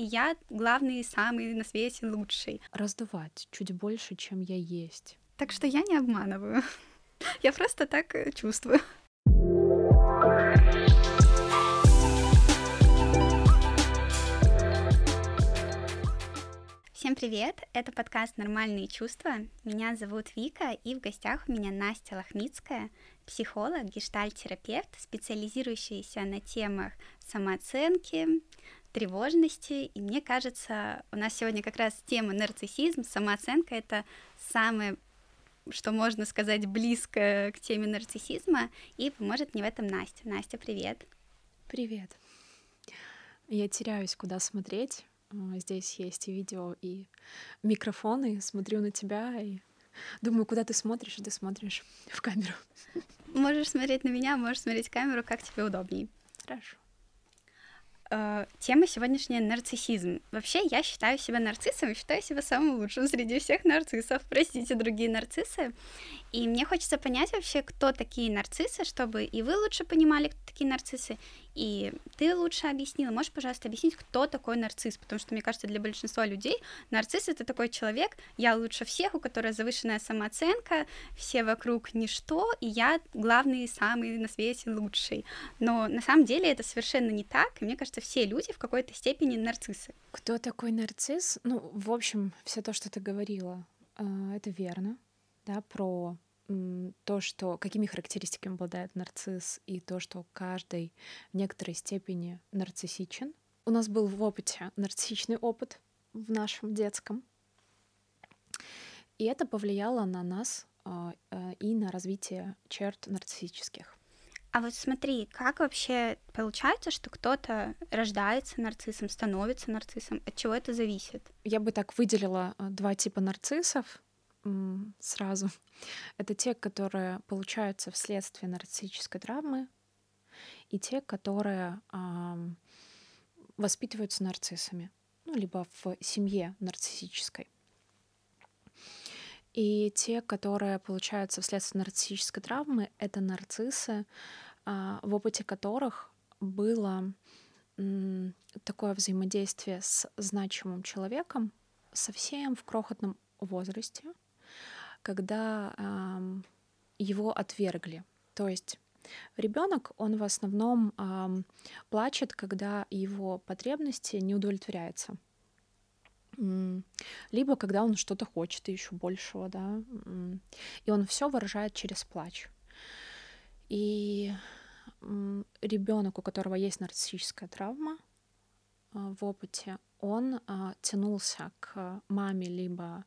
и я главный, самый на свете лучший. Раздувать чуть больше, чем я есть. Так что я не обманываю. Я просто так э, чувствую. Всем привет! Это подкаст «Нормальные чувства». Меня зовут Вика, и в гостях у меня Настя Лохмицкая, психолог, гештальт-терапевт, специализирующийся на темах самооценки, тревожности. И мне кажется, у нас сегодня как раз тема нарциссизм, самооценка — это самое что можно сказать близко к теме нарциссизма, и поможет мне в этом Настя. Настя, привет. Привет. Я теряюсь, куда смотреть. А, здесь есть и видео, и микрофоны. Смотрю на тебя и думаю, куда ты смотришь, и ты смотришь в камеру. Можешь смотреть на меня, можешь смотреть в камеру, как тебе удобней. Хорошо. Э, тема сегодняшняя — нарциссизм. Вообще, я считаю себя нарциссом и считаю себя самым лучшим среди всех нарциссов. Простите, другие нарциссы. И мне хочется понять вообще, кто такие нарциссы, чтобы и вы лучше понимали, кто такие нарциссы, и ты лучше объяснила. Можешь, пожалуйста, объяснить, кто такой нарцисс? Потому что, мне кажется, для большинства людей нарцисс — это такой человек, я лучше всех, у которого завышенная самооценка, все вокруг ничто, и я главный, самый на свете лучший. Но на самом деле это совершенно не так, и мне кажется, все люди в какой-то степени нарциссы. Кто такой нарцисс? Ну, в общем, все то, что ты говорила, э, это верно да, про то, что какими характеристиками обладает нарцисс, и то, что каждый в некоторой степени нарциссичен. У нас был в опыте нарциссичный опыт в нашем детском, и это повлияло на нас э, э, и на развитие черт нарциссических. А вот смотри, как вообще получается, что кто-то рождается нарциссом, становится нарциссом? От чего это зависит? Я бы так выделила э, два типа нарциссов сразу. Это те, которые получаются вследствие нарциссической травмы, и те, которые воспитываются нарциссами, ну, либо в семье нарциссической. И те, которые получаются вследствие нарциссической травмы, это нарциссы, э, в опыте которых было такое взаимодействие с значимым человеком совсем в крохотном возрасте, когда эм, его отвергли. То есть ребенок, он в основном эм, плачет, когда его потребности не удовлетворяются. Либо когда он что-то хочет еще большего, да, и он все выражает через плач. И ребенок, у которого есть нарциссическая травма э, в опыте, он а, тянулся к маме либо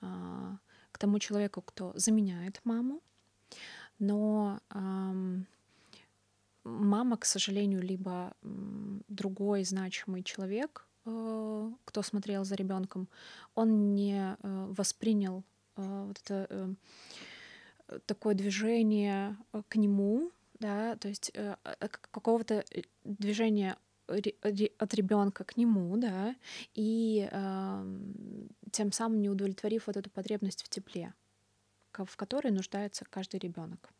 а, к тому человеку, кто заменяет маму, но эм, мама, к сожалению, либо другой значимый человек, э, кто смотрел за ребенком, он не э, воспринял э, вот это э, такое движение к нему, да, то есть э, какого-то э, движения от ребенка к нему, да, и э, тем самым не удовлетворив вот эту потребность в тепле, в которой нуждается каждый ребенок.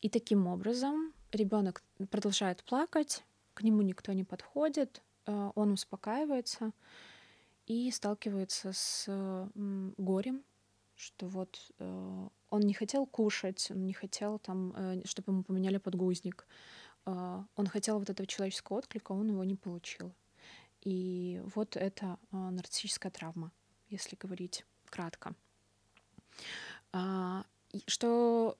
И таким образом ребенок продолжает плакать, к нему никто не подходит, э, он успокаивается и сталкивается с э, горем, что вот э, он не хотел кушать, он не хотел там, э, чтобы ему поменяли подгузник, он хотел вот этого человеческого отклика, он его не получил. И вот это а, нарциссическая травма, если говорить кратко. А, что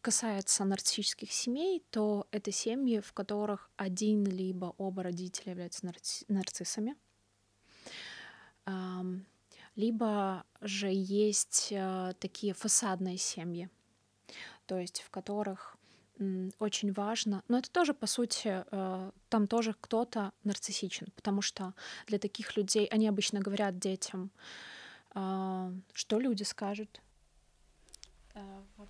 касается нарциссических семей, то это семьи, в которых один либо оба родителя являются нарциссами, либо же есть такие фасадные семьи, то есть в которых очень важно. Но это тоже, по сути, э, там тоже кто-то нарциссичен, потому что для таких людей, они обычно говорят детям, а, что люди скажут.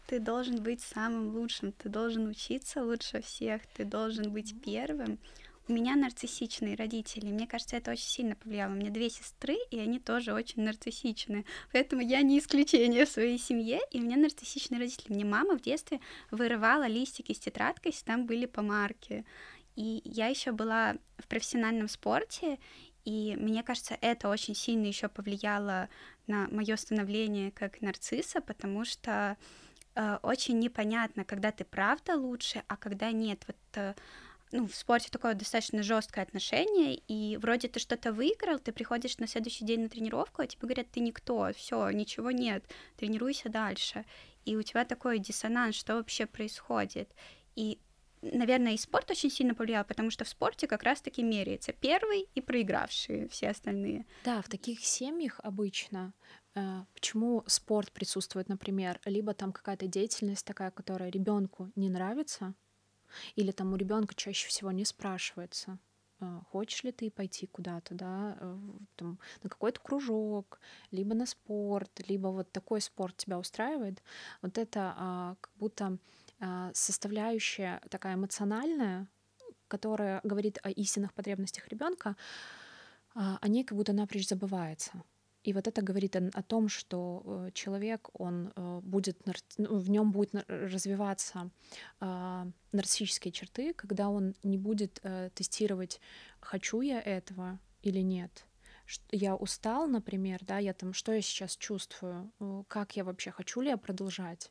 Ты должен быть самым лучшим, ты должен учиться лучше всех, ты должен быть первым. Меня нарциссичные родители, мне кажется, это очень сильно повлияло. У меня две сестры, и они тоже очень нарциссичные. Поэтому я не исключение в своей семье, и у меня нарциссичные родители. Мне мама в детстве вырывала листики с тетрадкой, если там были помарки. И я еще была в профессиональном спорте, и мне кажется, это очень сильно еще повлияло на мое становление как нарцисса, потому что э, очень непонятно, когда ты правда лучше, а когда нет. Вот э, ну, в спорте такое достаточно жесткое отношение, и вроде ты что-то выиграл, ты приходишь на следующий день на тренировку, а тебе говорят, ты никто, все, ничего нет, тренируйся дальше. И у тебя такой диссонанс, что вообще происходит. И, наверное, и спорт очень сильно повлиял, потому что в спорте как раз-таки меряется первый и проигравшие все остальные. Да, в таких семьях обычно э, Почему спорт присутствует, например, либо там какая-то деятельность такая, которая ребенку не нравится, или там у ребенка чаще всего не спрашивается, «А, хочешь ли ты пойти куда-то, да, э, там, на какой-то кружок, либо на спорт, либо вот такой спорт тебя устраивает, вот это а, как будто а, составляющая такая эмоциональная, которая говорит о истинных потребностях ребенка, а, о ней как будто напрочь забывается. И вот это говорит о, том, что э, человек, он э, будет, ну, в нем будет развиваться э, нарциссические черты, когда он не будет э, тестировать, хочу я этого или нет. Я устал, например, да, я там, что я сейчас чувствую, э, как я вообще, хочу ли я продолжать,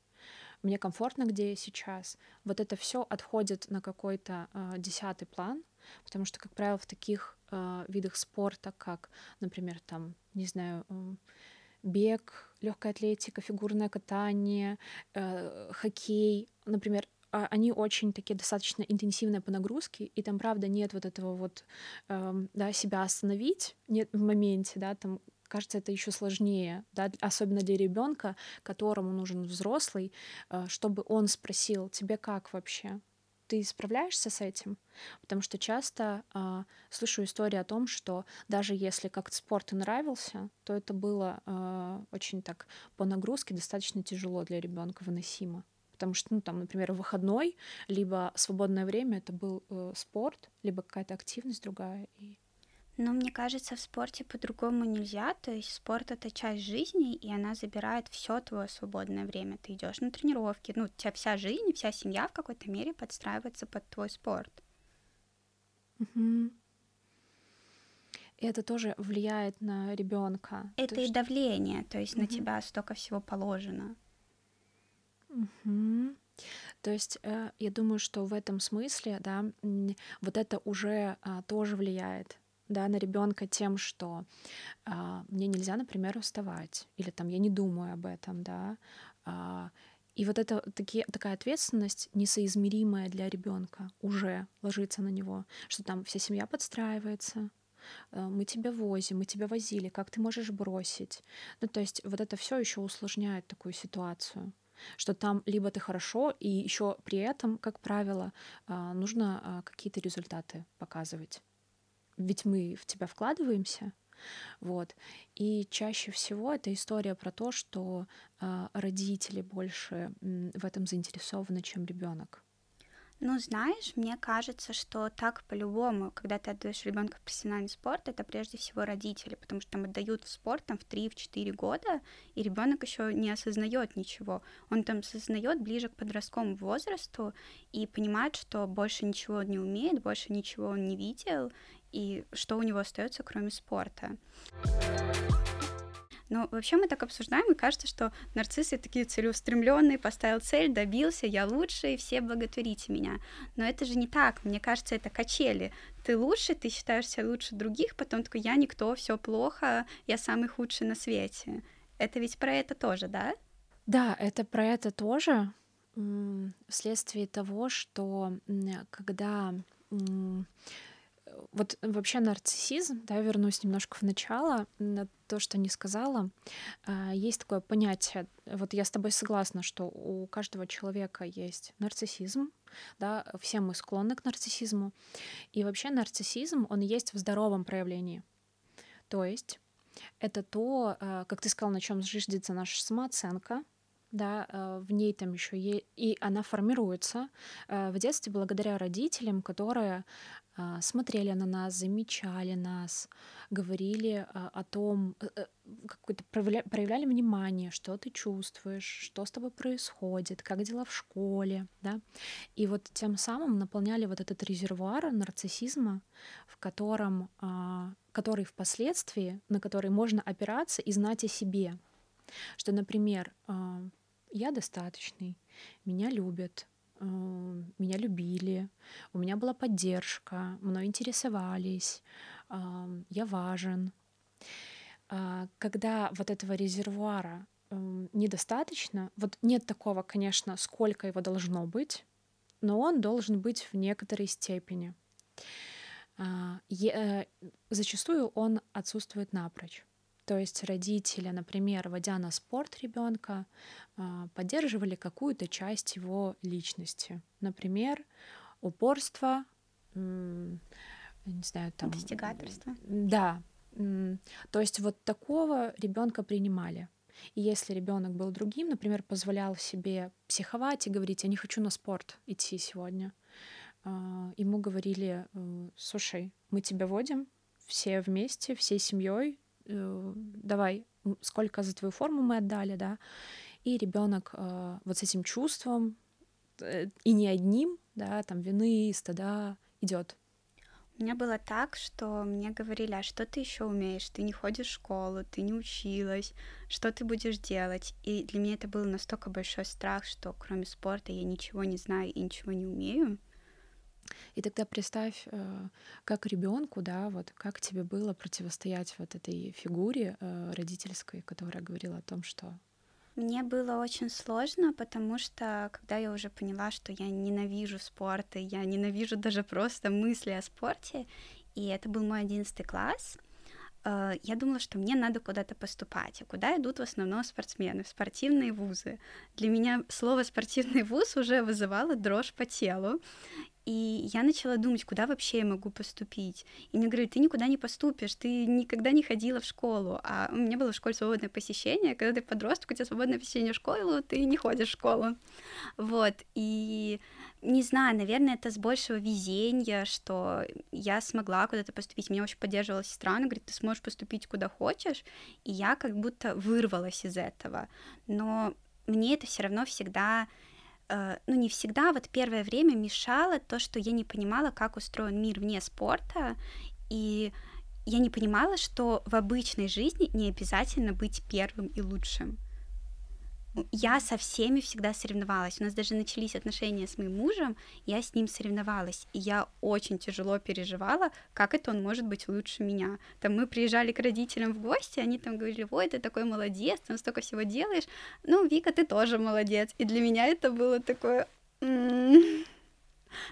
мне комфортно, где я сейчас. Вот это все отходит на какой-то э, десятый план, потому что, как правило, в таких э, видах спорта, как, например, там, не знаю, э, бег, легкая атлетика, фигурное катание, э, хоккей, например, а, они очень такие достаточно интенсивные по нагрузке, и там, правда, нет вот этого вот, э, да, себя остановить, нет в моменте, да, там кажется, это еще сложнее, да, особенно для ребенка, которому нужен взрослый, э, чтобы он спросил, тебе как вообще? Ты справляешься с этим? Потому что часто э, слышу истории о том, что даже если как-то спорт и нравился, то это было э, очень так по нагрузке достаточно тяжело для ребенка выносимо. Потому что, ну, там, например, выходной, либо свободное время это был э, спорт, либо какая-то активность другая. И но мне кажется, в спорте по-другому нельзя. То есть спорт это часть жизни, и она забирает все твое свободное время. Ты идешь на тренировки, ну, у тебя вся жизнь, вся семья в какой-то мере подстраивается под твой спорт. Угу. И это тоже влияет на ребенка. Это то, и что... давление, то есть угу. на тебя столько всего положено. Угу. То есть э, я думаю, что в этом смысле, да, вот это уже а, тоже влияет да, на ребенка тем, что а, мне нельзя, например, уставать, или там я не думаю об этом, да. А, и вот это такие, такая ответственность несоизмеримая для ребенка уже ложится на него, что там вся семья подстраивается, а, мы тебя возим, мы тебя возили, как ты можешь бросить. Ну, то есть вот это все еще усложняет такую ситуацию что там либо ты хорошо, и еще при этом, как правило, а, нужно а, какие-то результаты показывать ведь мы в тебя вкладываемся, вот. И чаще всего это история про то, что э, родители больше в этом заинтересованы, чем ребенок. Ну, знаешь, мне кажется, что так по-любому, когда ты отдаешь ребенка в профессиональный спорт, это прежде всего родители, потому что там отдают в спорт там в 3-4 года, и ребенок еще не осознает ничего. Он там осознает ближе к подростковому возрасту и понимает, что больше ничего не умеет, больше ничего он не видел, и что у него остается, кроме спорта. Но вообще мы так обсуждаем, и кажется, что нарциссы такие целеустремленные, поставил цель, добился, я лучше, и все благотворите меня. Но это же не так. Мне кажется, это качели. Ты лучше, ты считаешься лучше других, потом такой, я никто, все плохо, я самый худший на свете. Это ведь про это тоже, да? Да, это про это тоже. Вследствие того, что когда вот вообще нарциссизм, да, вернусь немножко в начало, на то, что не сказала, а, есть такое понятие, вот я с тобой согласна, что у каждого человека есть нарциссизм, да, все мы склонны к нарциссизму, и вообще нарциссизм, он есть в здоровом проявлении, то есть это то, а, как ты сказал, на чем зиждется наша самооценка, да, э, в ней там еще есть, и она формируется э, в детстве благодаря родителям, которые а, смотрели на нас, замечали нас, говорили а, о том, э, какой-то проявляли внимание, что ты чувствуешь, что с тобой происходит, как дела в школе, да, и вот тем самым наполняли вот этот резервуар нарциссизма, в котором, а, который впоследствии, на который можно опираться и знать о себе, что, например, я достаточный, меня любят, э, меня любили, у меня была поддержка, мной интересовались, э, я важен. А, когда вот этого резервуара э, недостаточно, вот нет такого, конечно, сколько его должно быть, но он должен быть в некоторой степени. А, зачастую он отсутствует напрочь. То есть родители, например, водя на спорт ребенка, а, поддерживали какую-то часть его личности. Например, упорство, не знаю, там... Достигаторство. Да. То есть вот такого ребенка принимали. И если ребенок был другим, например, позволял себе психовать и говорить, я не хочу на спорт идти сегодня, а, ему говорили, э, слушай, мы тебя водим все вместе, всей семьей, давай, сколько за твою форму мы отдали, да, и ребенок э, вот с этим чувством э, и не одним, да, там вины, стыда идет. У меня было так, что мне говорили, а что ты еще умеешь? Ты не ходишь в школу, ты не училась, что ты будешь делать? И для меня это был настолько большой страх, что кроме спорта я ничего не знаю и ничего не умею. И тогда представь, э, как ребенку, да, вот как тебе было противостоять вот этой фигуре э, родительской, которая говорила о том, что мне было очень сложно, потому что когда я уже поняла, что я ненавижу спорт, и я ненавижу даже просто мысли о спорте, и это был мой одиннадцатый класс, э, я думала, что мне надо куда-то поступать. А куда идут в основном спортсмены? В спортивные вузы. Для меня слово «спортивный вуз» уже вызывало дрожь по телу. И я начала думать, куда вообще я могу поступить. И мне говорят, ты никуда не поступишь, ты никогда не ходила в школу. А у меня было в школе свободное посещение. Когда ты подросток, у тебя свободное посещение в школу, ты не ходишь в школу. Вот. И не знаю, наверное, это с большего везения, что я смогла куда-то поступить. Меня очень поддерживала сестра, она говорит, ты сможешь поступить куда хочешь. И я как будто вырвалась из этого. Но мне это все равно всегда Э, ну, не всегда, вот первое время мешало то, что я не понимала, как устроен мир вне спорта, и я не понимала, что в обычной жизни не обязательно быть первым и лучшим я со всеми всегда соревновалась. У нас даже начались отношения с моим мужем, я с ним соревновалась. И я очень тяжело переживала, как это он может быть лучше меня. Там мы приезжали к родителям в гости, они там говорили, ой, ты такой молодец, ты столько всего делаешь. Ну, Вика, ты тоже молодец. И для меня это было такое...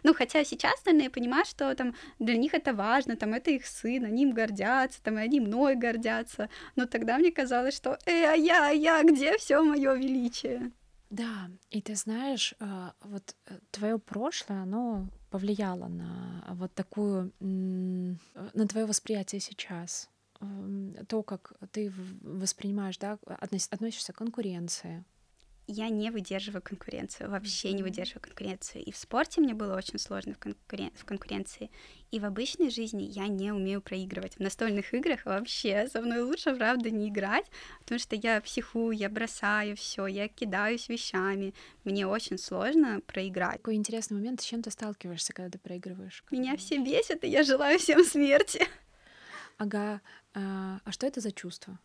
Ну, хотя сейчас, наверное, я понимаю, что там для них это важно, там это их сын, они им гордятся, там и они мной гордятся. Но тогда мне казалось, что э, а я, а я, где все мое величие? Да, и ты знаешь, а, вот э, твое прошлое, оно повлияло на вот такую, на твое восприятие сейчас то, как ты воспринимаешь, да, относишься к конкуренции, я не выдерживаю конкуренцию, вообще mm-hmm. не выдерживаю конкуренцию. И в спорте мне было очень сложно в, конкурен... в конкуренции. И в обычной жизни я не умею проигрывать. В настольных играх вообще со мной лучше, правда, не играть, потому что я психую, я бросаю все, я кидаюсь вещами. Мне очень сложно проиграть. Какой интересный момент, с чем ты сталкиваешься, когда ты проигрываешь? Меня все бесит, и я желаю всем смерти. Ага, а, а что это за чувство?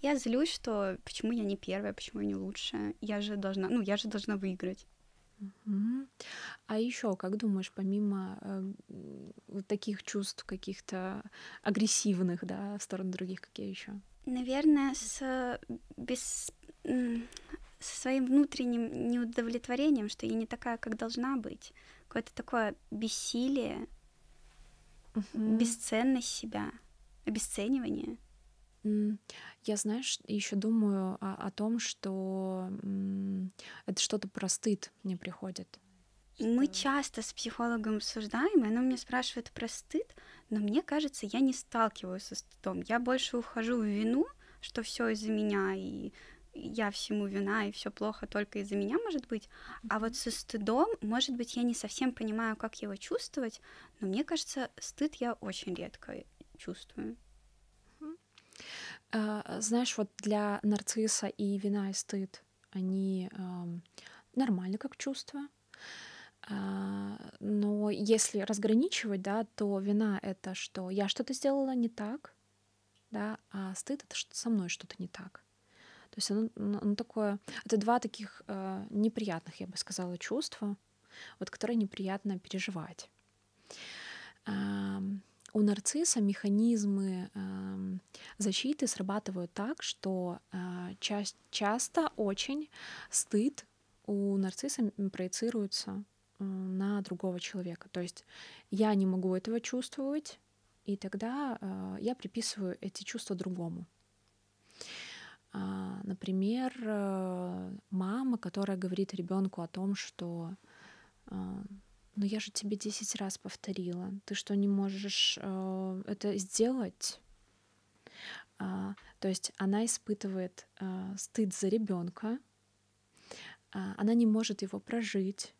Я злюсь, что почему я не первая, почему я не лучшая. Я же должна, ну, я же должна выиграть. А еще, как думаешь, помимо э, вот таких чувств каких-то агрессивных, да, в сторону других, какие еще? Наверное, с без со своим внутренним неудовлетворением, что я не такая, как должна быть, какое-то такое бессилие, mm-hmm. бесценность себя, обесценивание. Я, знаешь, еще думаю о, о том, что это что-то про стыд мне приходит. Мы часто с психологом обсуждаем, и она меня спрашивает про стыд, но мне кажется, я не сталкиваюсь со стыдом. Я больше ухожу в вину, что все из-за меня, и я всему вина и все плохо только из-за меня, может быть. А вот со стыдом, может быть, я не совсем понимаю, как его чувствовать, но мне кажется, стыд я очень редко чувствую. А, знаешь, вот для нарцисса и вина и стыд они э, нормальны как чувства. А, но если разграничивать, да, то вина это что я что-то сделала не так, да, а стыд это что со мной что-то не так. То есть оно, оно такое, это два таких э, неприятных, я бы сказала, чувства, вот которые неприятно переживать. У нарцисса механизмы э, защиты срабатывают так, что э, ча- часто очень стыд у нарцисса проецируется на другого человека. То есть я не могу этого чувствовать, и тогда э, я приписываю эти чувства другому. Э, например, э, мама, которая говорит ребенку о том, что э, ну я же тебе 10 раз повторила, ты что не можешь э, это сделать? Э, то есть она испытывает э, стыд за ребенка, э, она не может его прожить,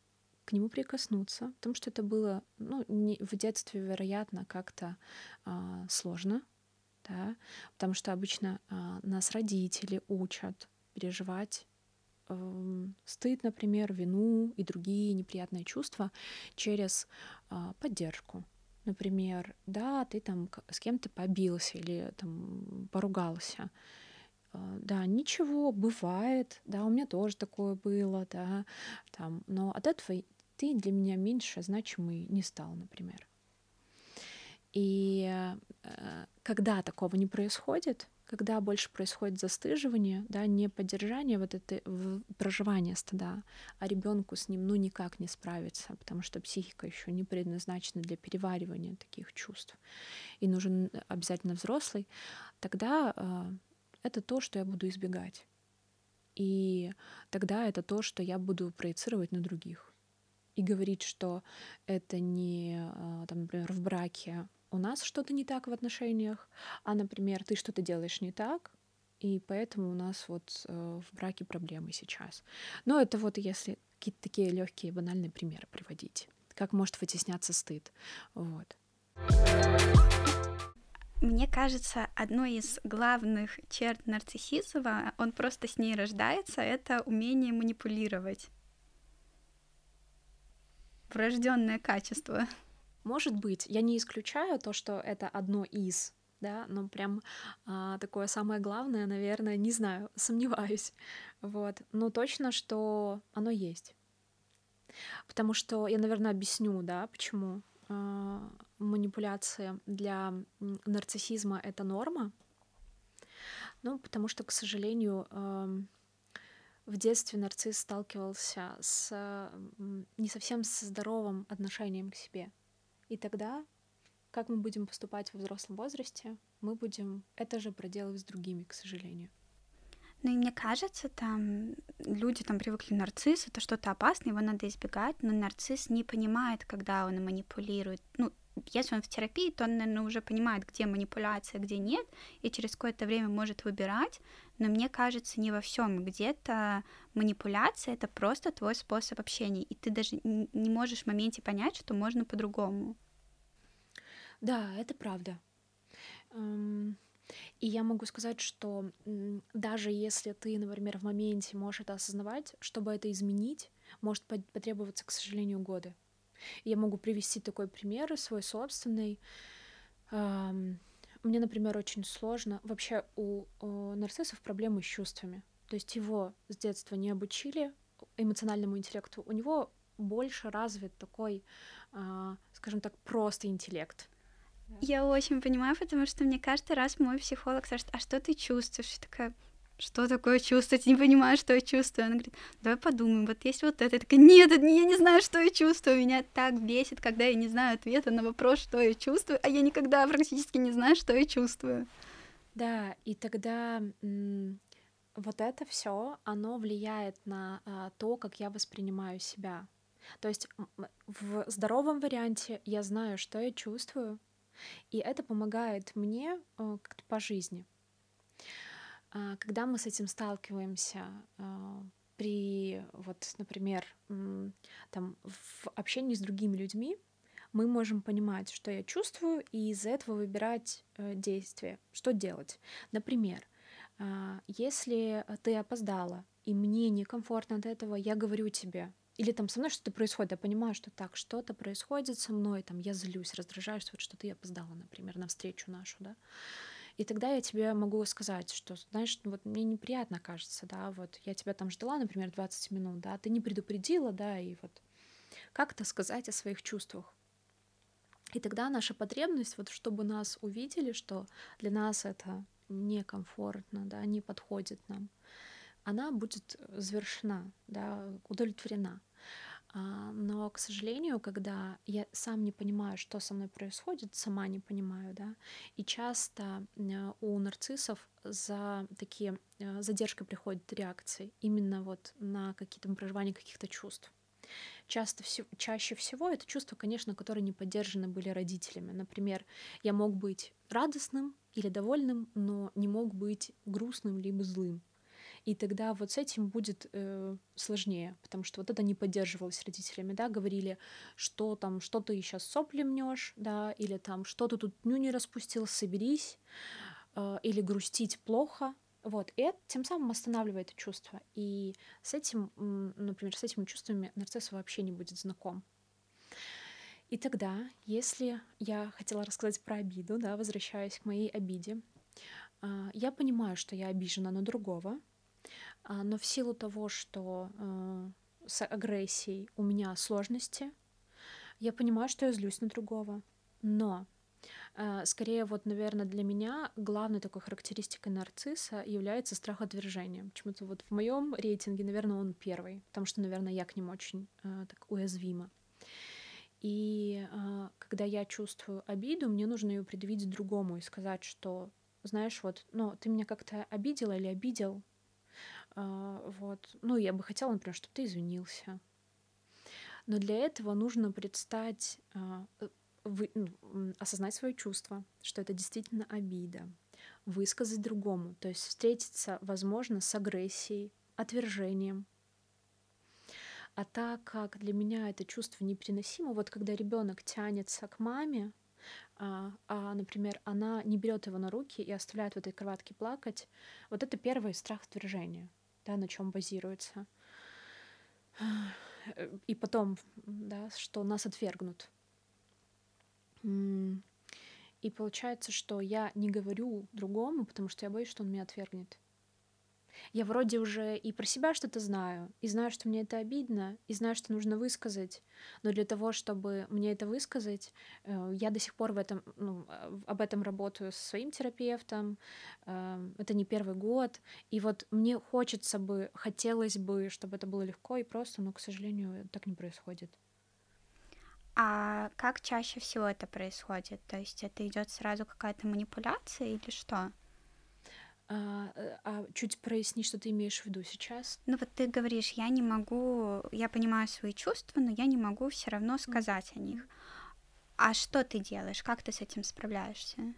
к нему прикоснуться, потому что это было ну, не, в детстве, вероятно, как-то а, сложно, да, потому что обычно а, нас родители учат переживать стыд, например, вину и другие неприятные чувства через а, поддержку. Например, да, ты там с кем-то побился или там поругался. Да, ничего, бывает, да, у меня тоже такое было, да, там, но от этого ты для меня меньше значимый не стал, например. И э, когда такого не происходит, когда больше происходит застыживание, да, не поддержание вот это проживание стада, а ребенку с ним ну никак не справиться, потому что психика еще не предназначена для переваривания таких чувств, и нужен обязательно взрослый, тогда э, это то, что я буду избегать. И тогда это то, что я буду проецировать на других. И говорить, что это не, а, там, например, в браке у нас что-то не так в отношениях, а, например, ты что-то делаешь не так, и поэтому у нас вот э, в браке проблемы сейчас. Но это вот если какие-то такие легкие банальные примеры приводить. Как может вытесняться стыд. Вот. Мне кажется, одной из главных черт нарциссизма, он просто с ней рождается, это умение манипулировать врожденное качество. Может быть, я не исключаю то, что это одно из, да, но прям а, такое самое главное, наверное, не знаю, сомневаюсь, вот, но точно, что оно есть. Потому что я, наверное, объясню, да, почему э, манипуляция для нарциссизма это норма. Ну, потому что, к сожалению, э, в детстве нарцисс сталкивался с не совсем с здоровым отношением к себе. И тогда, как мы будем поступать во взрослом возрасте, мы будем это же проделывать с другими, к сожалению. Ну и мне кажется, там люди там привыкли нарцисс, это что-то опасное, его надо избегать, но нарцисс не понимает, когда он манипулирует. Ну, если он в терапии, то он, наверное, уже понимает, где манипуляция, где нет, и через какое-то время может выбирать. Но мне кажется, не во всем. Где-то манипуляция это просто твой способ общения, и ты даже не можешь в моменте понять, что можно по-другому. Да, это правда. Эм, и я могу сказать, что даже если ты, например, в моменте можешь это осознавать, чтобы это изменить, может потребоваться, к сожалению, годы. Я могу привести такой пример, свой собственный. Мне, например, очень сложно. Вообще у, у нарциссов проблемы с чувствами. То есть его с детства не обучили эмоциональному интеллекту. У него больше развит такой, а, скажем так, просто интеллект. Я очень понимаю, потому что мне каждый раз мой психолог спрашивает, а что ты чувствуешь? Я такая, что такое чувствовать, не понимаю, что я чувствую. Она говорит, давай подумаем, вот есть вот это. Я такая, нет, я не знаю, что я чувствую. Меня так бесит, когда я не знаю ответа на вопрос, что я чувствую, а я никогда практически не знаю, что я чувствую. Да, и тогда вот это все, оно влияет на а, то, как я воспринимаю себя. То есть в здоровом варианте я знаю, что я чувствую, и это помогает мне э, как-то по жизни. А, когда мы с этим сталкиваемся а, при, вот, например, там, в общении с другими людьми, мы можем понимать, что я чувствую, и из этого выбирать э, действия, что делать. Например, а, если ты опоздала, и мне некомфортно от этого, я говорю тебе, или там со мной что-то происходит, я понимаю, что так, что-то происходит со мной, там я злюсь, раздражаюсь, вот что ты опоздала, например, на встречу нашу, да, и тогда я тебе могу сказать, что, знаешь, вот мне неприятно кажется, да, вот я тебя там ждала, например, 20 минут, да, ты не предупредила, да, и вот как-то сказать о своих чувствах. И тогда наша потребность, вот чтобы нас увидели, что для нас это некомфортно, да, не подходит нам, она будет завершена, да, удовлетворена. А, но, к сожалению, когда я сам не понимаю, что со мной происходит, сама не понимаю, да, и часто у нарциссов за такие э, задержкой приходят реакции именно вот на какие-то проживания каких-то чувств. Часто, чаще всего это чувства, конечно, которые не поддержаны были родителями. Например, я мог быть радостным или довольным, но не мог быть грустным либо злым. И тогда вот с этим будет э, сложнее, потому что вот это не поддерживалось родителями, да, говорили, что там, что ты сейчас сопли мнешь, да, или там, что ты тут ню не распустил, соберись, э, или грустить плохо, вот, и это тем самым останавливает чувство. И с этим, например, с этими чувствами нарцисс вообще не будет знаком. И тогда, если я хотела рассказать про обиду, да, возвращаясь к моей обиде, а, я понимаю, что я обижена на другого, но в силу того, что э, с агрессией у меня сложности, я понимаю, что я злюсь на другого. Но э, скорее вот, наверное, для меня главной такой характеристикой нарцисса является страх отвержения. Почему-то вот в моем рейтинге, наверное, он первый, потому что, наверное, я к ним очень э, так уязвима. И э, когда я чувствую обиду, мне нужно ее предъявить другому и сказать, что, знаешь, вот, ну, ты меня как-то обидела или обидел, а, вот. Ну, я бы хотела, например, чтобы ты извинился. Но для этого нужно предстать, а, э, ну, осознать свои чувства, что это действительно обида, высказать другому, то есть встретиться, возможно, с агрессией, отвержением. А так как для меня это чувство непереносимо, вот когда ребенок тянется к маме, а, а, например, она не берет его на руки и оставляет в этой кроватке плакать, вот это первый страх отвержения да, на чем базируется. И потом, да, что нас отвергнут. И получается, что я не говорю другому, потому что я боюсь, что он меня отвергнет. Я вроде уже и про себя что-то знаю, и знаю, что мне это обидно, и знаю, что нужно высказать, но для того, чтобы мне это высказать, э, я до сих пор в этом, ну, об этом работаю со своим терапевтом, эм, это не первый год, и вот мне хочется бы, хотелось бы, чтобы это было легко и просто, но, к сожалению, так не происходит. А как чаще всего это происходит? То есть это идет сразу какая-то манипуляция или что? А, э, а чуть проясни, что ты имеешь в виду сейчас. Ну вот ты говоришь, я не могу, я понимаю свои чувства, но я не могу все равно сказать о них. А что ты делаешь? Как ты с этим справляешься?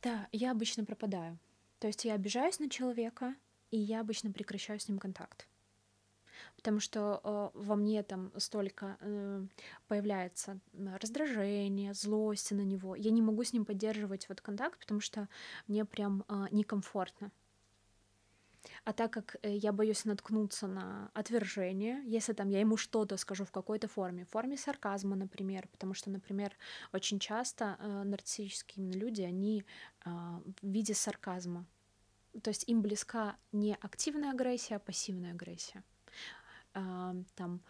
Да, я обычно пропадаю. То есть я обижаюсь на человека, и я обычно прекращаю с ним контакт. Потому что э, во мне там столько э, появляется раздражение, злость на него. Я не могу с ним поддерживать вот контакт, потому что мне прям э, некомфортно. А так как э, я боюсь наткнуться на отвержение, если там я ему что-то скажу в какой-то форме, в форме сарказма, например, потому что, например, очень часто э, нарциссические люди, они э, в виде сарказма. То есть им близка не активная агрессия, а пассивная агрессия. Там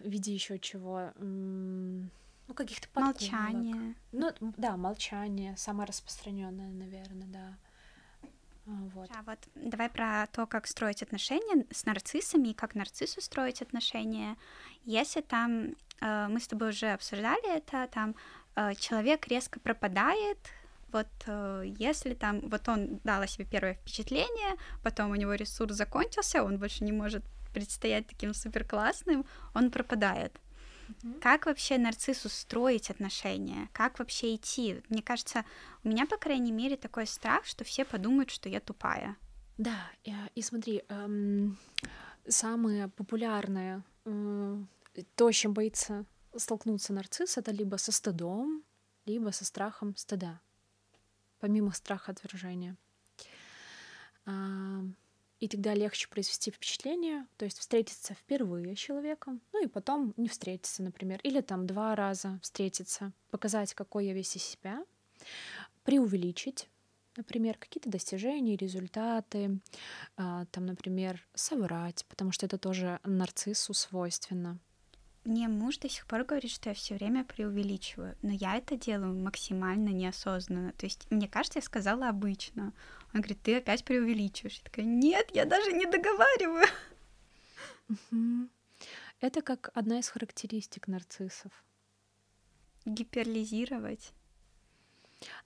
в виде еще чего, ну, каких-то Молчание. Ну, да, молчание, самое распространенное, наверное, да. А, вот. А вот давай про то, как строить отношения с нарциссами и как нарциссу строить отношения. Если там э, мы с тобой уже обсуждали это, там э, человек резко пропадает, вот э, если там вот он дал о себе первое впечатление, потом у него ресурс закончился, он больше не может предстоять таким супер классным, он пропадает. Mm-hmm. Как вообще нарциссу строить отношения? Как вообще идти? Мне кажется, у меня, по крайней мере, такой страх, что все подумают, что я тупая. Да, и, смотри, эм, самое популярное, э, то, с чем боится столкнуться нарцисс, это либо со стыдом, либо со страхом стыда, помимо страха отвержения. А, и тогда легче произвести впечатление, то есть встретиться впервые с человеком, ну и потом не встретиться, например, или там два раза встретиться, показать, какой я весь из себя, преувеличить, например, какие-то достижения, результаты, а, там, например, соврать, потому что это тоже нарциссу свойственно. Мне муж до сих пор говорит, что я все время преувеличиваю, но я это делаю максимально неосознанно. То есть, мне кажется, я сказала обычно. Он говорит, ты опять преувеличиваешь. Я такая, нет, я даже не договариваю. Это как одна из характеристик нарциссов. Гиперлизировать.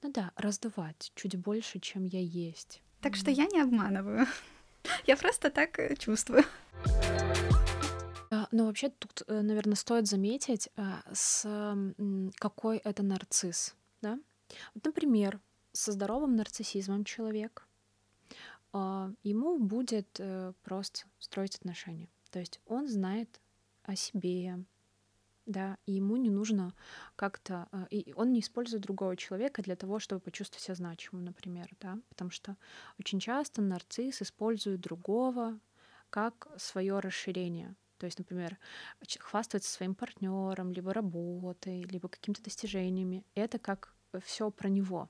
Ну да, раздувать чуть больше, чем я есть. Так что я не обманываю. Я просто так э, чувствую. А, но вообще тут, э, наверное, стоит заметить, а, с какой это нарцисс, да? Вот, например, со здоровым нарциссизмом человек, а, ему будет э, просто строить отношения. То есть он знает о себе, да, и ему не нужно как-то, и он не использует другого человека для того, чтобы почувствовать себя значимым, например, да, потому что очень часто нарцисс использует другого как свое расширение, то есть, например, хвастаться своим партнером, либо работой, либо какими-то достижениями. Это как все про него.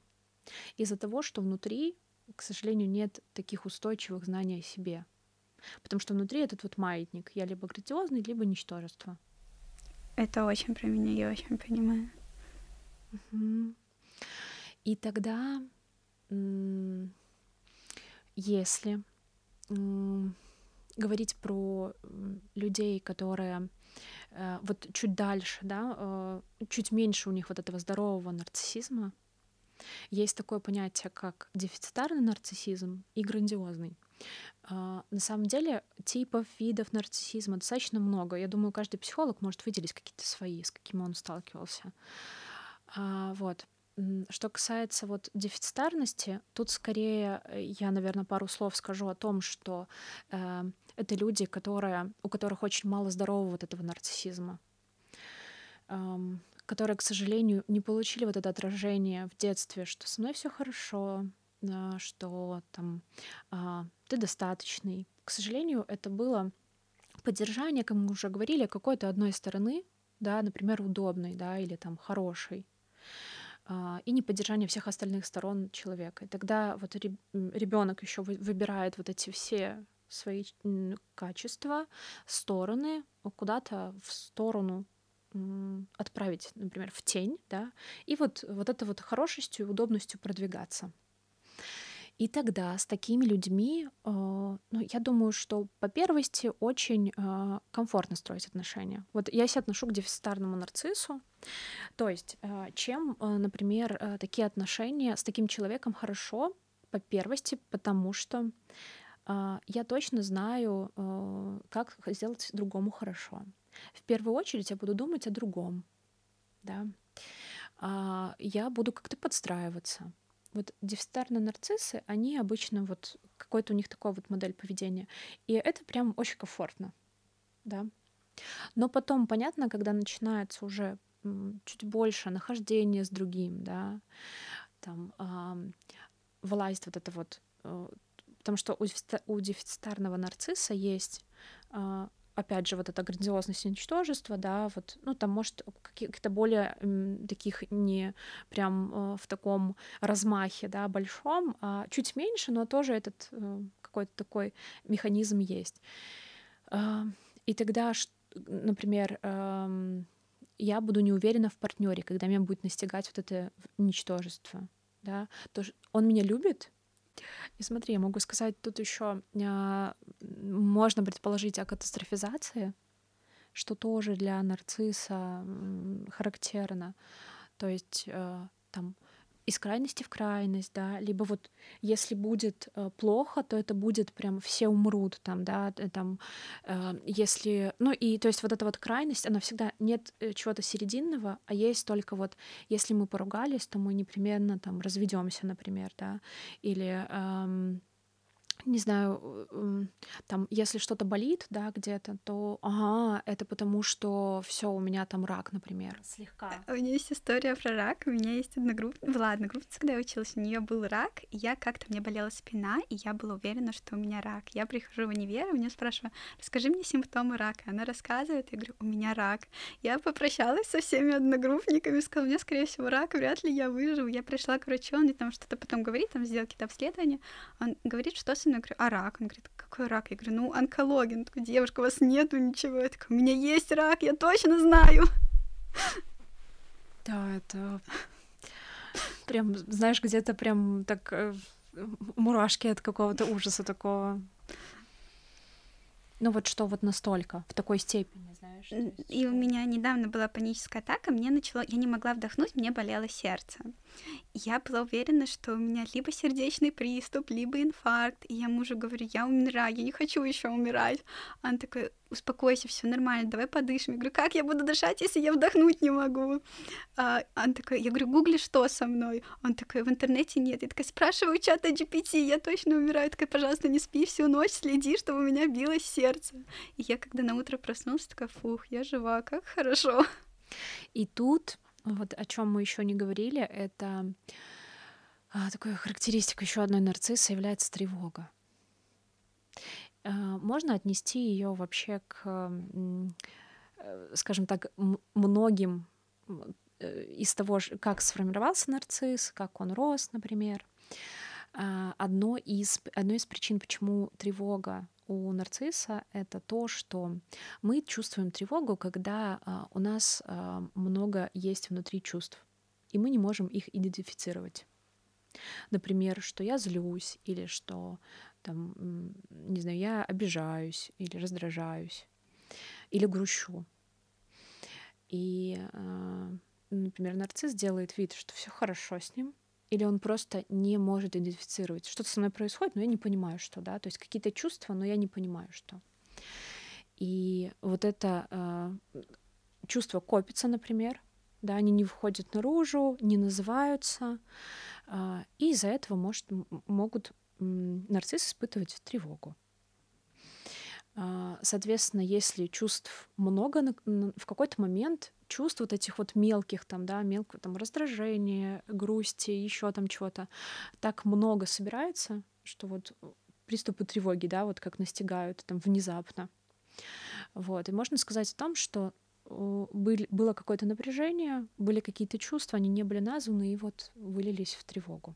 Из-за того, что внутри, к сожалению, нет таких устойчивых знаний о себе. Потому что внутри этот вот маятник. Я либо грандиозный, либо ничтожество. Это очень про меня, я очень понимаю. И тогда, если говорить про людей, которые э, вот чуть дальше, да, э, чуть меньше у них вот этого здорового нарциссизма, есть такое понятие, как дефицитарный нарциссизм и грандиозный. А, на самом деле типов, видов нарциссизма достаточно много. Я думаю, каждый психолог может выделить какие-то свои, с какими он сталкивался. А, вот. Что касается вот дефицитарности, тут скорее я, наверное, пару слов скажу о том, что э, это люди, которые, у которых очень мало здорового вот этого нарциссизма, э, которые, к сожалению, не получили вот это отражение в детстве, что со мной все хорошо, э, что там э, ты достаточный. К сожалению, это было поддержание, как мы уже говорили, какой-то одной стороны, да, например, удобной, да, или там хорошей. А, и неподдержание всех остальных сторон человека. И тогда вот ребенок еще выбирает вот эти все свои качества, стороны, куда-то в сторону отправить, например, в тень, да, и вот, вот это вот хорошестью и удобностью продвигаться. И тогда с такими людьми, э, ну, я думаю, что по первости очень э, комфортно строить отношения. Вот я себя отношу к дефицитарному нарциссу. То есть, э, чем, например, такие отношения с таким человеком хорошо, по первости, потому что я точно знаю, как сделать другому хорошо. В первую очередь я буду думать о другом, да. А, я буду как-то подстраиваться вот дефицитарные нарциссы, они обычно вот какой-то у них такой вот модель поведения. И это прям очень комфортно, да. Но потом, понятно, когда начинается уже чуть больше нахождение с другим, да, там э, власть вот это вот, э, потому что у, дефицитарного нарцисса есть э, опять же, вот эта грандиозность и ничтожество, да, вот, ну, там, может, каких-то более таких не прям э, в таком размахе, да, большом, а чуть меньше, но тоже этот э, какой-то такой механизм есть. Э, и тогда, например, э, я буду не уверена в партнере, когда меня будет настигать вот это ничтожество, да, то он меня любит, и смотри, я могу сказать, тут еще а, можно предположить о катастрофизации, что тоже для нарцисса характерно. То есть э, там из крайности в крайность, да, либо вот если будет э, плохо, то это будет прям все умрут там, да, там, э, если, ну и то есть вот эта вот крайность, она всегда нет э, чего-то серединного, а есть только вот, если мы поругались, то мы непременно там разведемся, например, да, или э, не знаю, там, если что-то болит, да, где-то, то, ага, это потому, что все у меня там рак, например. Слегка. У меня есть история про рак. У меня есть одногруппница, была одногруппница, когда я училась, у нее был рак, и я как-то, мне болела спина, и я была уверена, что у меня рак. Я прихожу в универ, и у нее спрашиваю, расскажи мне симптомы рака. Она рассказывает, я говорю, у меня рак. Я попрощалась со всеми одногруппниками, сказала, у меня, скорее всего, рак, вряд ли я выживу. Я пришла к врачу, он мне там что-то потом говорит, там сделал какие-то обследования. Он говорит, что с? Я говорю, а рак? Он говорит, какой рак? Я говорю, ну, онкология. Он такой, девушка, у вас нету ничего. Я такая, у меня есть рак, я точно знаю. Да, это прям, знаешь, где-то прям так э, мурашки от какого-то ужаса такого. Ну вот что вот настолько, в такой степени, знаешь. И у меня недавно была паническая атака, мне начало, я не могла вдохнуть, мне болело сердце. Я была уверена, что у меня либо сердечный приступ, либо инфаркт. И я мужу говорю, я умираю, я не хочу еще умирать. Он такой, успокойся, все нормально, давай подышим. Я говорю, как я буду дышать, если я вдохнуть не могу? А, он такой, я говорю, гугли, что со мной? Он такой, в интернете нет. Я такая, спрашиваю чата GPT, я точно умираю. Я такая, пожалуйста, не спи всю ночь, следи, чтобы у меня билось сердце. И я, когда на утро проснулась, такая, фух, я жива, как хорошо. И тут, вот о чем мы еще не говорили, это а, такая характеристика еще одной нарцисса является тревога. А, можно отнести ее вообще к, э, скажем так, многим э, из того, как сформировался нарцисс, как он рос, например. А, одно из, одной из причин, почему тревога у нарцисса, это то, что мы чувствуем тревогу, когда а, у нас много есть внутри чувств, и мы не можем их идентифицировать. Например, что я злюсь, или что там, не знаю, я обижаюсь или раздражаюсь, или грущу. И, а, например, нарцисс делает вид, что все хорошо с ним, или он просто не может идентифицировать, что-то со мной происходит, но я не понимаю, что, да, то есть какие-то чувства, но я не понимаю, что. И вот это э, чувство копится, например, да, они не выходят наружу, не называются, э, и из-за этого может, могут нарцисс испытывать тревогу. А, соответственно, если чувств много, в какой-то момент чувств вот этих вот мелких там, да, мелкого там раздражения, грусти, еще там чего-то, так много собирается, что вот приступы тревоги, да, вот как настигают там внезапно. Вот, и можно сказать о том, что было какое-то напряжение, были какие-то чувства, они не были названы и вот вылились в тревогу.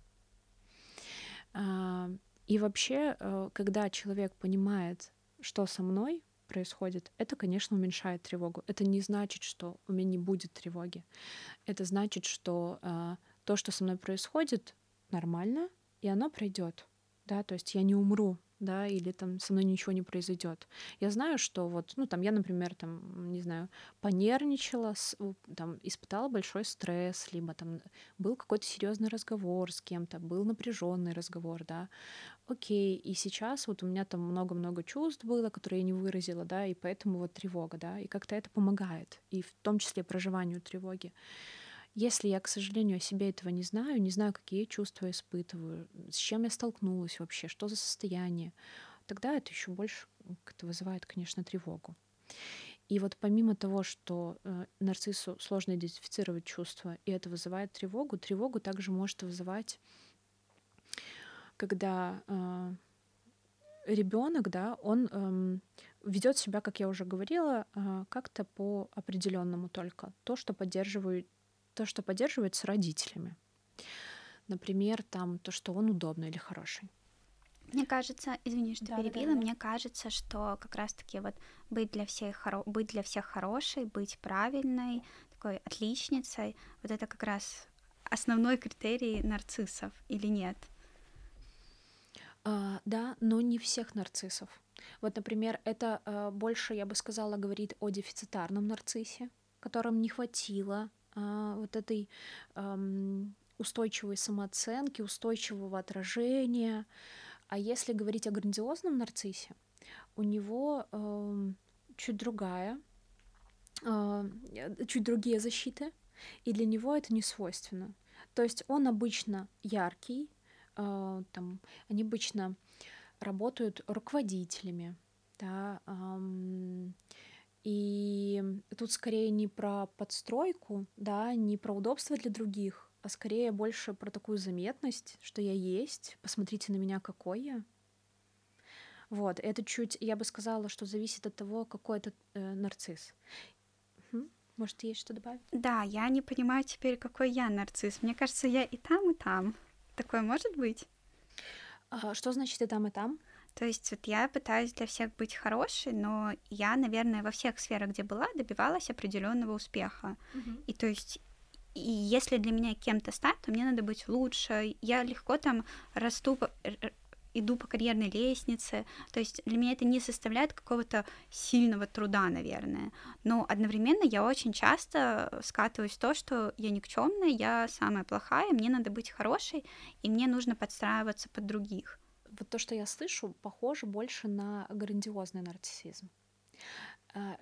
А, и вообще, э, когда человек понимает, что со мной происходит, это, конечно, уменьшает тревогу. Это не значит, что у меня не будет тревоги. Это значит, что а, то, что со мной происходит, нормально, и оно пройдет. Да, то есть я не умру да, или там со мной ничего не произойдет. Я знаю, что вот, ну, там, я, например, там, не знаю, понервничала, там, испытала большой стресс, либо там был какой-то серьезный разговор с кем-то, был напряженный разговор, да, окей, и сейчас вот у меня там много-много чувств было, которые я не выразила, да, и поэтому вот тревога, да, и как-то это помогает, и в том числе проживанию тревоги. Если я, к сожалению, о себе этого не знаю, не знаю, какие чувства испытываю, с чем я столкнулась вообще, что за состояние, тогда это еще больше это вызывает, конечно, тревогу. И вот помимо того, что э, нарциссу сложно идентифицировать чувства, и это вызывает тревогу, тревогу также может вызывать, когда э, ребенок, да, он э, ведет себя, как я уже говорила, э, как-то по определенному только. То, что поддерживает то, что поддерживается родителями. Например, там то, что он удобный или хороший. Мне кажется, извини, что да, перебила, да, да. мне кажется, что как раз-таки вот быть для всех хоро... быть для всех хорошей, быть правильной, такой отличницей, вот это как раз основной критерий нарциссов или нет? А, да, но не всех нарциссов. Вот, например, это а, больше, я бы сказала, говорит о дефицитарном нарциссе, которым не хватило вот этой устойчивой самооценки, устойчивого отражения. А если говорить о грандиозном нарциссе, у него чуть другая, а, чуть другие защиты, и для него это не свойственно. То есть он обычно яркий, а, там, они обычно работают руководителями, да, и тут скорее не про подстройку, да, не про удобство для других, а скорее больше про такую заметность, что я есть, посмотрите на меня, какой я. Вот, это чуть, я бы сказала, что зависит от того, какой это э, нарцисс. Может, есть что добавить? Да, я не понимаю теперь, какой я нарцисс. Мне кажется, я и там, и там. Такое может быть? А, что значит и там, и там? То есть вот я пытаюсь для всех быть хорошей, но я, наверное, во всех сферах, где была, добивалась определенного успеха. Uh-huh. И то есть и если для меня кем-то стать, то мне надо быть лучше. Я легко там расту, иду по карьерной лестнице. То есть для меня это не составляет какого-то сильного труда, наверное. Но одновременно я очень часто скатываюсь в то, что я никчемная, я самая плохая, мне надо быть хорошей, и мне нужно подстраиваться под других. Вот то, что я слышу, похоже больше на грандиозный нарциссизм. А,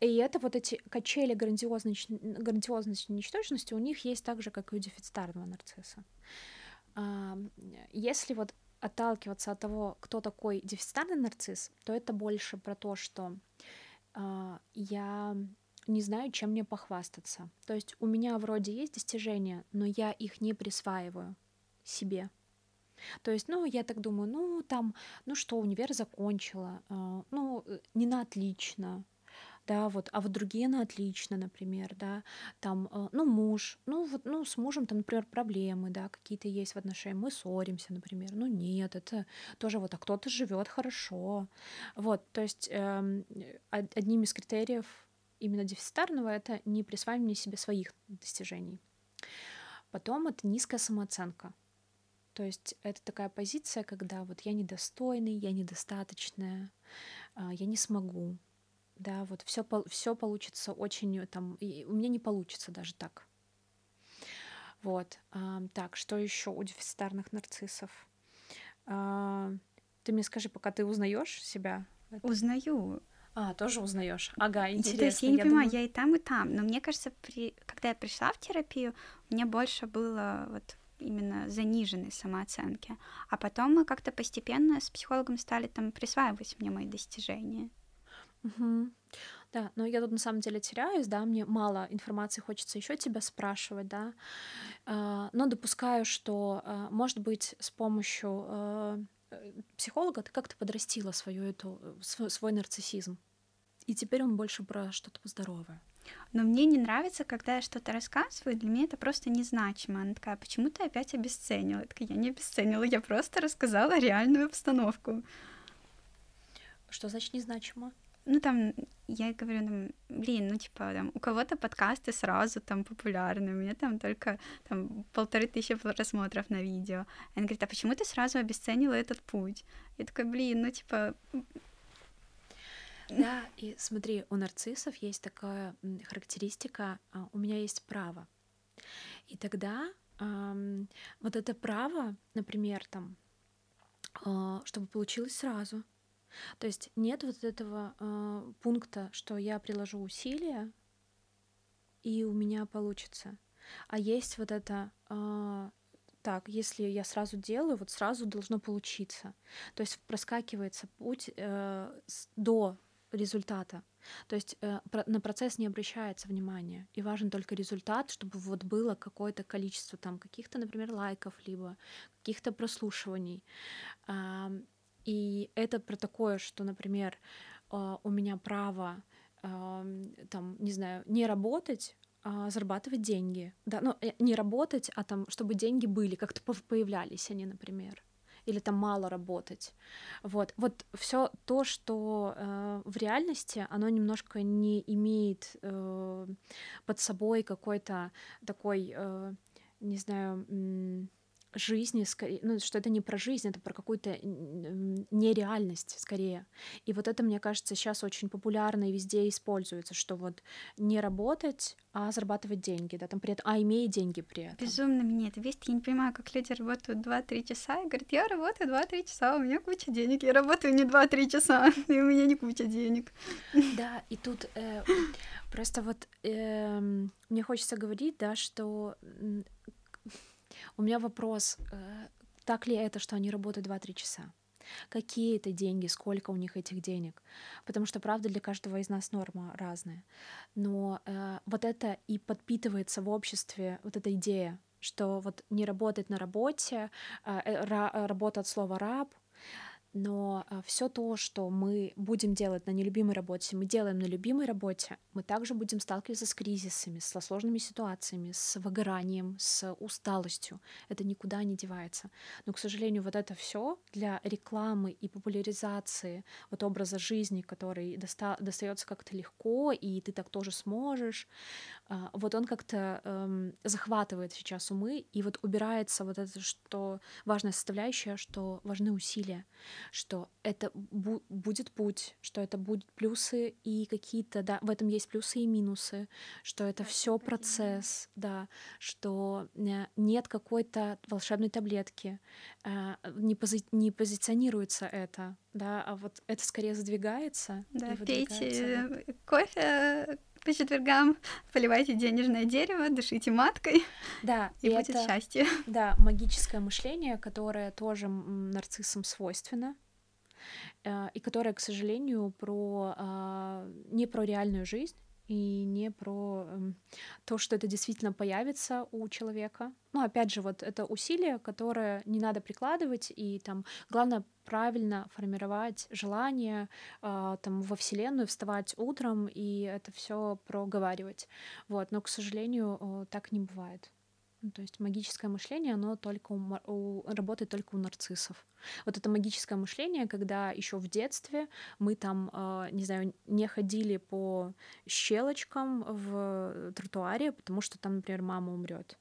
и это вот эти качели грандиозности, грандиозности ничтожности у них есть так же, как и у дефицитарного нарцисса. Если вот отталкиваться от того, кто такой дефицитарный нарцисс, то это больше про то, что э, я не знаю, чем мне похвастаться. То есть у меня вроде есть достижения, но я их не присваиваю себе. То есть, ну, я так думаю, ну, там, ну что, универ закончила, э, ну, не на отлично, да, вот, а вот другие на отлично, например, да, там, э, ну, муж, ну, вот, ну, с мужем там, например, проблемы, да, какие-то есть в отношениях, мы ссоримся, например, ну, нет, это тоже вот, а кто-то живет хорошо, вот, то есть э, одним из критериев именно дефицитарного это не присваивание себе своих достижений. Потом это низкая самооценка. То есть это такая позиция, когда вот я недостойный, я недостаточная, а, я не смогу, да, вот все, все получится очень э, там, и у меня не получится даже так. Вот, а, так, что еще у дефицитарных нарциссов? А, ты мне скажи, пока ты узнаешь себя? Узнаю. А, тоже узнаешь. Ага, интересно. То есть я не я понимаю, думаю... я и там, и там. Но мне кажется, при... когда я пришла в терапию, мне больше было вот именно заниженной самооценки. А потом мы как-то постепенно с психологом стали там присваивать мне мои достижения. Угу. Да, но я тут на самом деле теряюсь, да, мне мало информации, хочется еще тебя спрашивать, да, а, но допускаю, что, а, может быть, с помощью а, э, психолога ты как-то подрастила свою эту, свой, свой нарциссизм, и теперь он больше про что-то здоровое. Но мне не нравится, когда я что-то рассказываю, для меня это просто незначимо. Она такая, почему ты опять обесценила? Я такая, я не обесценила, я просто рассказала реальную обстановку. Что значит незначимо? ну там, я говорю, ну, блин, ну типа там у кого-то подкасты сразу там популярны, у меня там только там полторы тысячи просмотров на видео. Она говорит, а почему ты сразу обесценила этот путь? Я такая, блин, ну типа... Да, и смотри, у нарциссов есть такая характеристика, а, у меня есть право. И тогда эм, вот это право, например, там, э, чтобы получилось сразу, то есть нет вот этого э, пункта, что я приложу усилия, и у меня получится. А есть вот это э, так, если я сразу делаю, вот сразу должно получиться. То есть проскакивается путь э, с, до результата. То есть э, про, на процесс не обращается внимания, и важен только результат, чтобы вот было какое-то количество там каких-то, например, лайков, либо каких-то прослушиваний. Э, и это про такое, что, например, а, у меня право там, не знаю, не работать, а зарабатывать деньги. Да, ну, э, не работать, а там, чтобы деньги были, как-то появлялись они, например. Или там мало работать. Вот, вот все то, что э, в реальности, оно немножко не имеет э, под собой какой-то такой, э, не знаю, жизни, ну, что это не про жизнь, это про какую-то нереальность скорее. И вот это, мне кажется, сейчас очень популярно и везде используется, что вот не работать, а зарабатывать деньги, да, там при этом, а имея деньги при этом. Безумно мне это весть. Я не понимаю, как люди работают 2-3 часа и говорят, я работаю 2-3 часа, у меня куча денег, я работаю не 2-3 часа, и у меня не куча денег. Да, и тут э, просто вот э, мне хочется говорить, да, что у меня вопрос, э, так ли это, что они работают 2-3 часа? какие это деньги, сколько у них этих денег. Потому что, правда, для каждого из нас норма разная. Но э, вот это и подпитывается в обществе, вот эта идея, что вот не работать на работе, э, э, работа от слова раб, но а, все то, что мы будем делать на нелюбимой работе, мы делаем на любимой работе, мы также будем сталкиваться с кризисами, со сложными ситуациями, с выгоранием, с усталостью. Это никуда не девается. Но, к сожалению, вот это все для рекламы и популяризации вот образа жизни, который доста- достается как-то легко, и ты так тоже сможешь, вот он как-то эм, захватывает сейчас умы, и вот убирается вот это, что важная составляющая, что важны усилия что это бу- будет путь, что это будут плюсы и какие-то, да, в этом есть плюсы и минусы, что это все процесс, да, что э, нет какой-то волшебной таблетки, э, не, пози- не позиционируется это, да, а вот это скорее задвигается. Да, пейте кофе по четвергам, поливайте денежное дерево, дышите маткой, да, и, и будет это, счастье. Да, магическое мышление, которое тоже нарциссам свойственно, э, и которое, к сожалению, про, а, не про реальную жизнь, и не про эм, то, что это действительно появится у человека. Ну, опять же, вот это усилие, которое не надо прикладывать, и там главное правильно формировать желание э, там во Вселенную вставать утром и это все проговаривать. Вот, но, к сожалению, э, так не бывает. Ну, то есть магическое мышление, оно только у, у, работает только у нарциссов. Вот это магическое мышление, когда еще в детстве мы там, э, не знаю, не ходили по щелочкам в тротуаре, потому что там, например, мама умрет.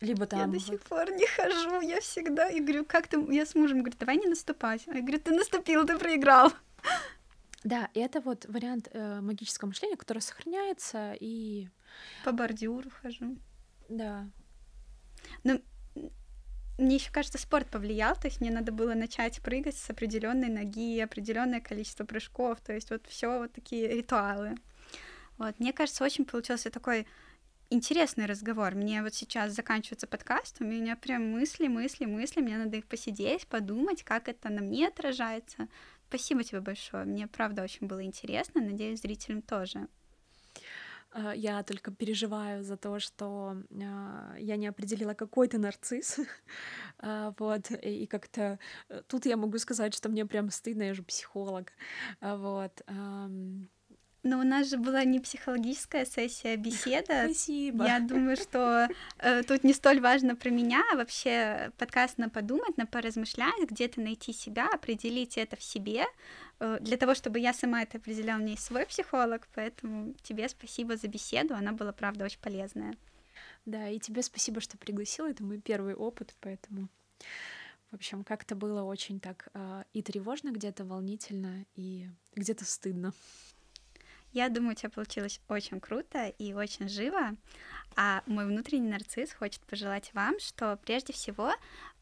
Либо там. Я до сих пор не хожу, я всегда и говорю, как ты, я с мужем говорю, давай не наступать. А я говорю, ты наступил, ты проиграл. Да, и это вот вариант э, магического мышления, который сохраняется и. По бордюру хожу. Да. Ну, мне еще кажется, спорт повлиял, то есть мне надо было начать прыгать с определенной ноги, определенное количество прыжков, то есть вот все вот такие ритуалы. Вот, мне кажется, очень получился такой интересный разговор. Мне вот сейчас заканчивается подкаст, у меня прям мысли, мысли, мысли, мне надо их посидеть, подумать, как это на мне отражается. Спасибо тебе большое, мне правда очень было интересно, надеюсь, зрителям тоже. А, я только переживаю за то, что а, я не определила, какой ты нарцисс. А, вот, и как-то э, тут я могу сказать, что мне прям стыдно, я же психолог. Вот. Но у нас же была не психологическая сессия, а беседа. Спасибо. Я думаю, что э, тут не столь важно про меня, а вообще подкаст на подумать, на поразмышлять, где-то найти себя, определить это в себе, э, для того, чтобы я сама это определяла, у меня есть свой психолог, поэтому тебе спасибо за беседу, она была, правда, очень полезная. Да, и тебе спасибо, что пригласила, это мой первый опыт, поэтому... В общем, как-то было очень так э, и тревожно где-то, волнительно, и где-то стыдно. Я думаю, у тебя получилось очень круто и очень живо. А мой внутренний нарцисс хочет пожелать вам, что прежде всего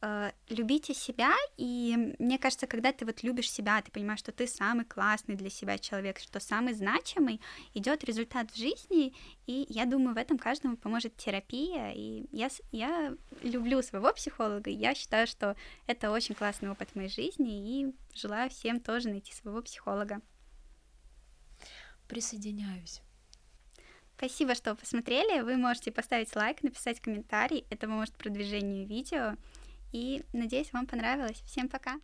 э, любите себя. И мне кажется, когда ты вот любишь себя, ты понимаешь, что ты самый классный для себя человек, что самый значимый, идет результат в жизни. И я думаю, в этом каждому поможет терапия. И я, я люблю своего психолога. И я считаю, что это очень классный опыт в моей жизни. И желаю всем тоже найти своего психолога присоединяюсь. Спасибо, что посмотрели. Вы можете поставить лайк, написать комментарий. Это поможет продвижению видео. И надеюсь, вам понравилось. Всем пока!